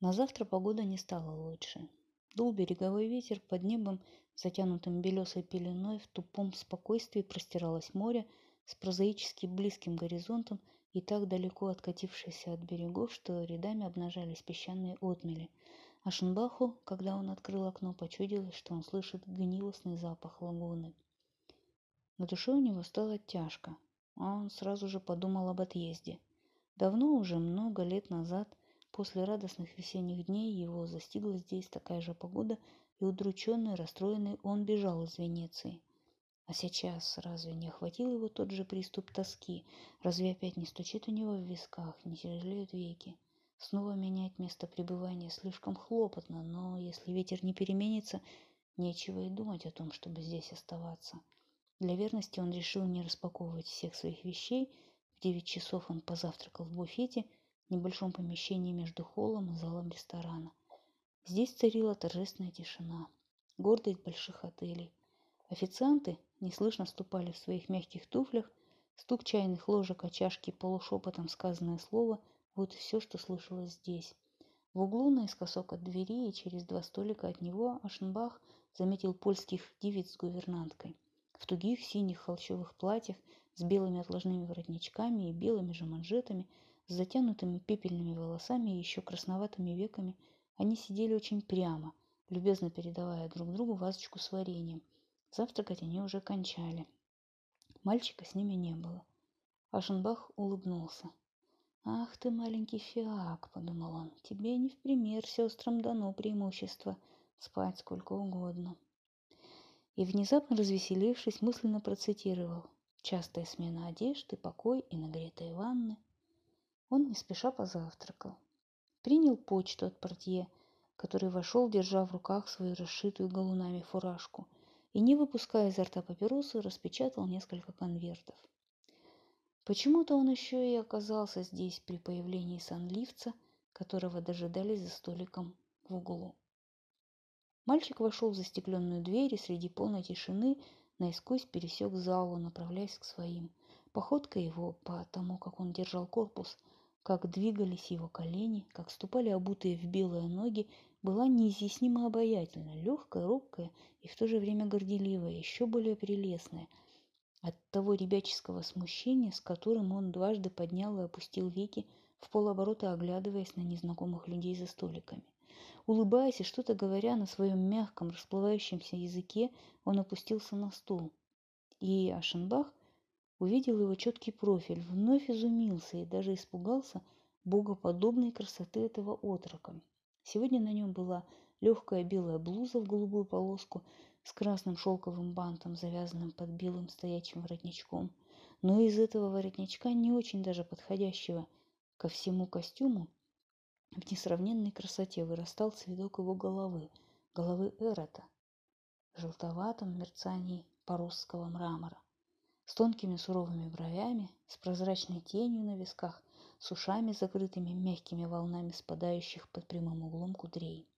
На завтра погода не стала лучше. Дул береговой ветер, под небом, затянутым белесой пеленой, в тупом спокойствии простиралось море с прозаически близким горизонтом и так далеко откатившееся от берегов, что рядами обнажались песчаные отмели. А Шенбаху, когда он открыл окно, почудилось, что он слышит гнилостный запах лагуны. На душе у него стало тяжко, а он сразу же подумал об отъезде. Давно уже, много лет назад – После радостных весенних дней его застигла здесь такая же погода, и удрученный, расстроенный он бежал из Венеции. А сейчас разве не охватил его тот же приступ тоски? Разве опять не стучит у него в висках, не тяжелеют веки? Снова менять место пребывания слишком хлопотно, но если ветер не переменится, нечего и думать о том, чтобы здесь оставаться. Для верности он решил не распаковывать всех своих вещей. В девять часов он позавтракал в буфете – небольшом помещении между холлом и залом ресторана. Здесь царила торжественная тишина, гордость больших отелей. Официанты неслышно ступали в своих мягких туфлях, стук чайных ложек о чашке полушепотом сказанное слово – вот все, что слышалось здесь. В углу наискосок от двери и через два столика от него Ашенбах заметил польских девиц с гувернанткой. В тугих синих холщовых платьях с белыми отложными воротничками и белыми же манжетами – с затянутыми пепельными волосами и еще красноватыми веками, они сидели очень прямо, любезно передавая друг другу вазочку с вареньем. Завтракать они уже кончали. Мальчика с ними не было. Ашенбах улыбнулся. «Ах ты, маленький фиак!» – подумал он. «Тебе не в пример сестрам дано преимущество спать сколько угодно». И внезапно развеселившись, мысленно процитировал. «Частая смена одежды, покой и нагретые ванны». Он не спеша позавтракал. Принял почту от портье, который вошел, держа в руках свою расшитую галунами фуражку, и, не выпуская изо рта папиросы, распечатал несколько конвертов. Почему-то он еще и оказался здесь при появлении санливца, которого дожидались за столиком в углу. Мальчик вошел в застекленную дверь и среди полной тишины наискось пересек залу, направляясь к своим. Походка его, по тому, как он держал корпус, как двигались его колени, как ступали обутые в белые ноги, была неизъяснимо обаятельна, легкая, робкая и в то же время горделивая, еще более прелестная. От того ребяческого смущения, с которым он дважды поднял и опустил веки, в полоборота оглядываясь на незнакомых людей за столиками. Улыбаясь и что-то говоря на своем мягком, расплывающемся языке, он опустился на стул. И Ашенбах – увидел его четкий профиль, вновь изумился и даже испугался богоподобной красоты этого отрока. Сегодня на нем была легкая белая блуза в голубую полоску с красным шелковым бантом, завязанным под белым стоячим воротничком. Но из этого воротничка, не очень даже подходящего ко всему костюму, в несравненной красоте вырастал цветок его головы, головы Эрота, в желтоватом мерцании поросского мрамора с тонкими суровыми бровями, с прозрачной тенью на висках, с ушами закрытыми мягкими волнами спадающих под прямым углом кудрей.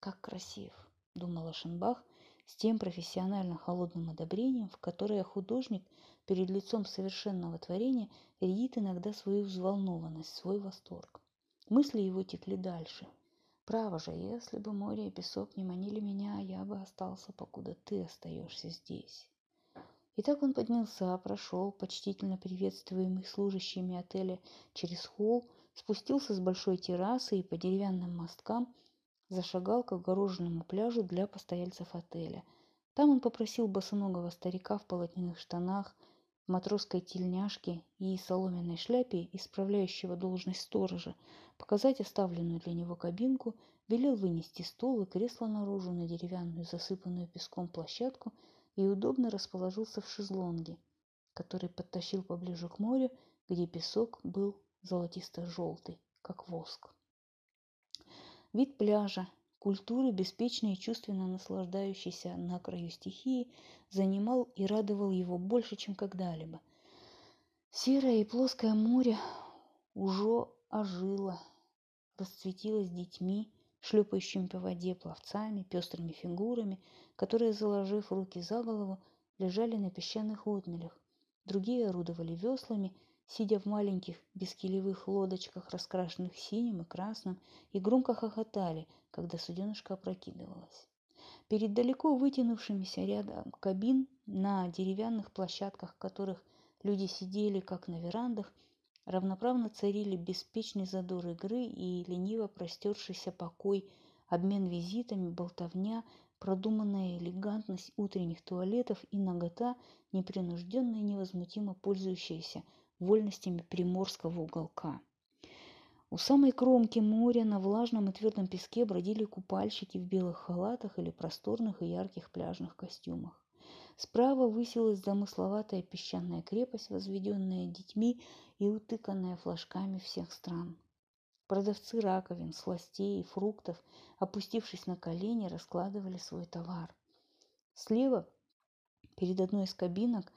«Как красив!» – думала Шенбах с тем профессионально холодным одобрением, в которое художник перед лицом совершенного творения рядит иногда свою взволнованность, свой восторг. Мысли его текли дальше. «Право же, если бы море и песок не манили меня, я бы остался, покуда ты остаешься здесь». И так он поднялся, прошел, почтительно приветствуемый служащими отеля, через холл, спустился с большой террасы и по деревянным мосткам зашагал к огороженному пляжу для постояльцев отеля. Там он попросил босоногого старика в полотняных штанах, матросской тельняшке и соломенной шляпе, исправляющего должность сторожа, показать оставленную для него кабинку, велел вынести стол и кресло наружу на деревянную засыпанную песком площадку – и удобно расположился в шезлонге, который подтащил поближе к морю, где песок был золотисто-желтый, как воск. Вид пляжа, культуры, беспечной и чувственно наслаждающейся на краю стихии, занимал и радовал его больше, чем когда-либо. Серое и плоское море уже ожило, расцветилось детьми, шлепающими по воде пловцами, пестрыми фигурами, которые, заложив руки за голову, лежали на песчаных отмелях. Другие орудовали веслами, сидя в маленьких бескилевых лодочках, раскрашенных синим и красным, и громко хохотали, когда суденышко опрокидывалось. Перед далеко вытянувшимися рядом кабин на деревянных площадках, которых люди сидели, как на верандах, равноправно царили беспечный задор игры и лениво простершийся покой, обмен визитами, болтовня, продуманная элегантность утренних туалетов и нагота, непринужденно и невозмутимо пользующаяся вольностями приморского уголка. У самой кромки моря на влажном и твердом песке бродили купальщики в белых халатах или просторных и ярких пляжных костюмах. Справа высилась замысловатая песчаная крепость, возведенная детьми и утыканная флажками всех стран. Продавцы раковин, сластей и фруктов, опустившись на колени, раскладывали свой товар. Слева, перед одной из кабинок,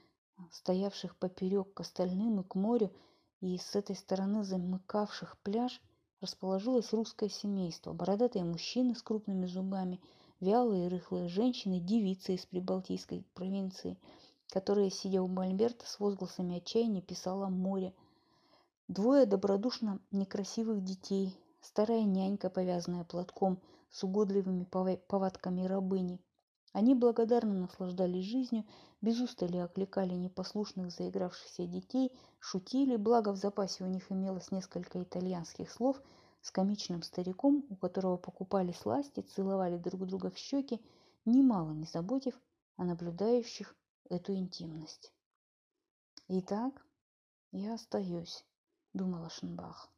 стоявших поперек к остальным и к морю, и с этой стороны замыкавших пляж, расположилось русское семейство, бородатые мужчины с крупными зубами, вялые и рыхлые женщины, девицы из прибалтийской провинции, которая, сидя у Мольберта с возгласами отчаяния, писала море – Двое добродушно некрасивых детей, старая нянька, повязанная платком с угодливыми повадками рабыни. Они благодарно наслаждались жизнью, без устали окликали непослушных заигравшихся детей, шутили, благо в запасе у них имелось несколько итальянских слов с комичным стариком, у которого покупали сласти, целовали друг друга в щеки, немало не заботив о наблюдающих эту интимность. Итак, я остаюсь думал Ашенбах.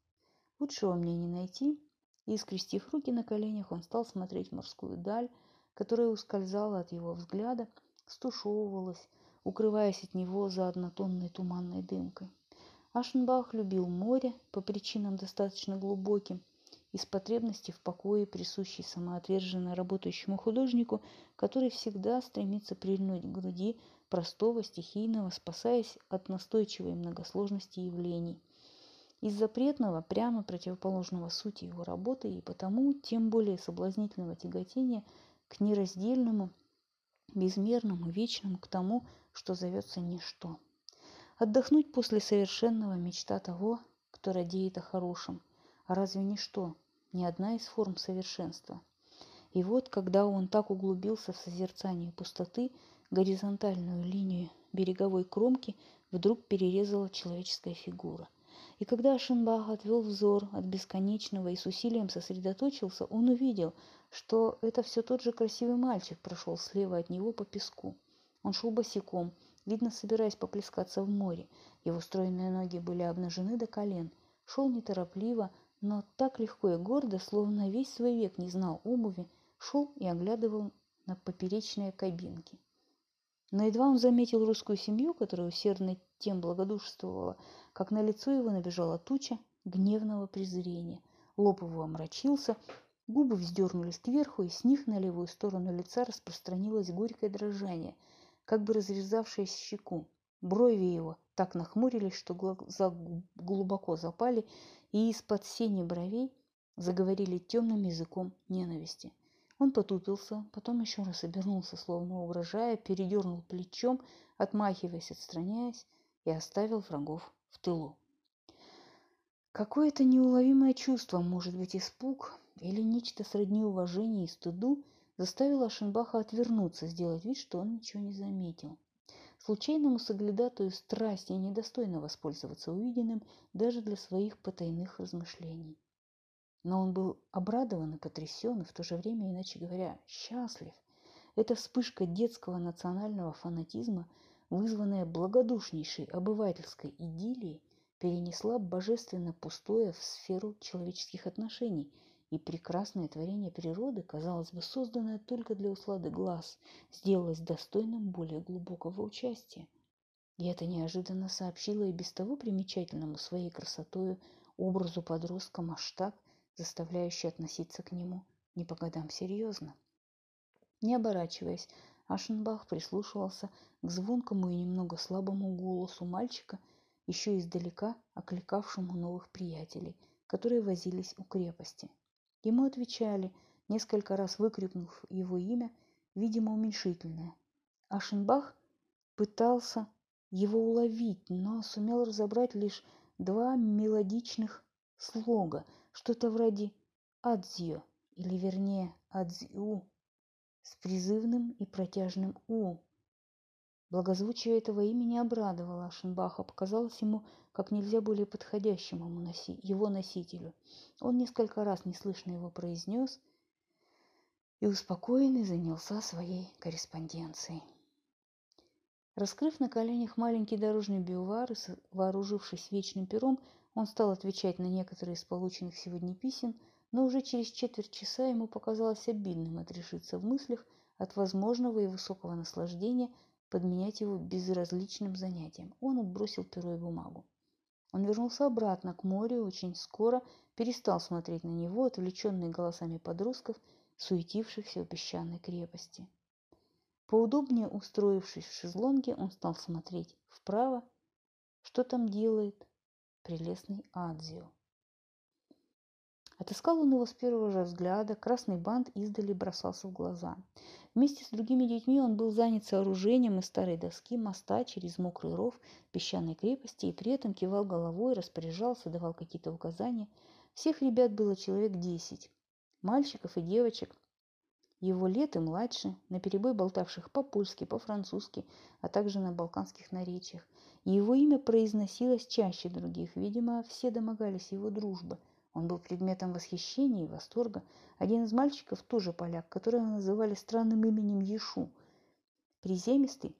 Лучшего мне не найти. И, скрестив руки на коленях, он стал смотреть морскую даль, которая ускользала от его взгляда, стушевывалась, укрываясь от него за однотонной туманной дымкой. Ашенбах любил море по причинам достаточно глубоким, из потребности в покое, присущей самоотверженно работающему художнику, который всегда стремится прильнуть к груди простого, стихийного, спасаясь от настойчивой многосложности явлений – из запретного, прямо противоположного сути его работы и потому тем более соблазнительного тяготения к нераздельному, безмерному, вечному, к тому, что зовется ничто. Отдохнуть после совершенного мечта того, кто радеет о хорошем. А разве ничто, не одна из форм совершенства? И вот, когда он так углубился в созерцание пустоты, горизонтальную линию береговой кромки вдруг перерезала человеческая фигура. И когда Шинбах отвел взор от бесконечного и с усилием сосредоточился, он увидел, что это все тот же красивый мальчик прошел слева от него по песку. Он шел босиком, видно, собираясь поплескаться в море. Его стройные ноги были обнажены до колен. Шел неторопливо, но так легко и гордо, словно весь свой век не знал обуви, шел и оглядывал на поперечные кабинки. Но едва он заметил русскую семью, которая усердно тем благодушествовала, как на лицо его набежала туча гневного презрения. Лоб его омрачился, губы вздернулись кверху, и с них на левую сторону лица распространилось горькое дрожание, как бы разрезавшее щеку. Брови его так нахмурились, что глаза глубоко запали, и из-под сени бровей заговорили темным языком ненависти. Он потупился, потом еще раз обернулся, словно угрожая, передернул плечом, отмахиваясь, отстраняясь, и оставил врагов в тылу. Какое-то неуловимое чувство, может быть, испуг или нечто сродни уважению и стыду, заставило Ашенбаха отвернуться, сделать вид, что он ничего не заметил. Случайному соглядатую страсти недостойно воспользоваться увиденным даже для своих потайных размышлений. Но он был обрадован и потрясен, и в то же время, иначе говоря, счастлив. Эта вспышка детского национального фанатизма – вызванная благодушнейшей обывательской идиллией, перенесла божественно пустое в сферу человеческих отношений, и прекрасное творение природы, казалось бы, созданное только для услады глаз, сделалось достойным более глубокого участия. И это неожиданно сообщило и без того примечательному своей красотою образу подростка масштаб, заставляющий относиться к нему не по годам серьезно. Не оборачиваясь, Ашенбах прислушивался к звонкому и немного слабому голосу мальчика, еще издалека окликавшему новых приятелей, которые возились у крепости. Ему отвечали, несколько раз выкрикнув его имя, видимо, уменьшительное. Ашенбах пытался его уловить, но сумел разобрать лишь два мелодичных слога, что-то вроде «адзио» или вернее «адзиу» с призывным и протяжным «у». Благозвучие этого имени обрадовало Ашенбаха, показалось ему как нельзя более подходящим ему носи, его носителю. Он несколько раз неслышно его произнес и успокоенный занялся своей корреспонденцией. Раскрыв на коленях маленький дорожный биувар и вооружившись вечным пером, он стал отвечать на некоторые из полученных сегодня писем, но уже через четверть часа ему показалось обидным отрешиться в мыслях от возможного и высокого наслаждения подменять его безразличным занятием. Он отбросил перо и бумагу. Он вернулся обратно к морю очень скоро перестал смотреть на него, отвлеченный голосами подростков, суетившихся у песчаной крепости. Поудобнее устроившись в шезлонге, он стал смотреть вправо, что там делает прелестный Адзио. Отыскал он его с первого же взгляда, красный бант издали бросался в глаза. Вместе с другими детьми он был занят сооружением из старой доски моста через мокрый ров песчаной крепости и при этом кивал головой, распоряжался, давал какие-то указания. Всех ребят было человек десять, мальчиков и девочек, его лет и младше, наперебой болтавших по-польски, по-французски, а также на балканских наречиях. Его имя произносилось чаще других. Видимо, все домогались его дружбы. Он был предметом восхищения и восторга. Один из мальчиков, тоже поляк, которого называли странным именем Ешу, приземистый,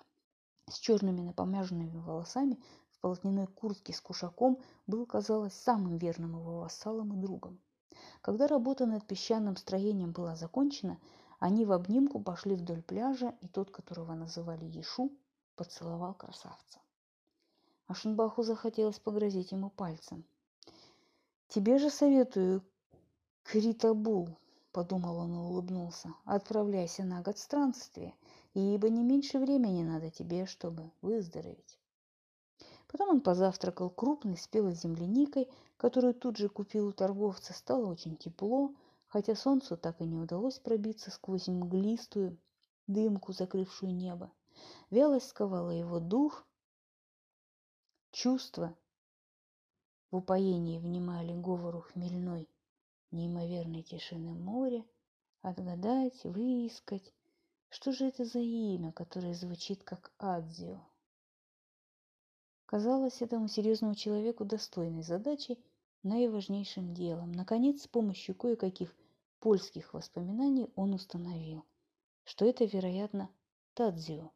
с черными напомяженными волосами, в полотняной куртке с кушаком, был, казалось, самым верным его вассалом и другом. Когда работа над песчаным строением была закончена, они в обнимку пошли вдоль пляжа, и тот, которого называли Ешу, поцеловал красавца. Ашенбаху захотелось погрозить ему пальцем. «Тебе же советую, Критабул», — подумал он и улыбнулся, — «отправляйся на год странствие, ибо не меньше времени надо тебе, чтобы выздороветь». Потом он позавтракал крупной спелой земляникой, которую тут же купил у торговца. Стало очень тепло, хотя солнцу так и не удалось пробиться сквозь мглистую дымку, закрывшую небо. Вялость сковала его дух, чувства в упоении внимали говору хмельной неимоверной тишины моря, отгадать, выискать, что же это за имя, которое звучит как Адзио. Казалось этому серьезному человеку достойной задачей наиважнейшим делом. Наконец, с помощью кое-каких польских воспоминаний он установил, что это, вероятно, Тадзио,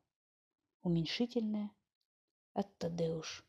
уменьшительное от Тадеуш.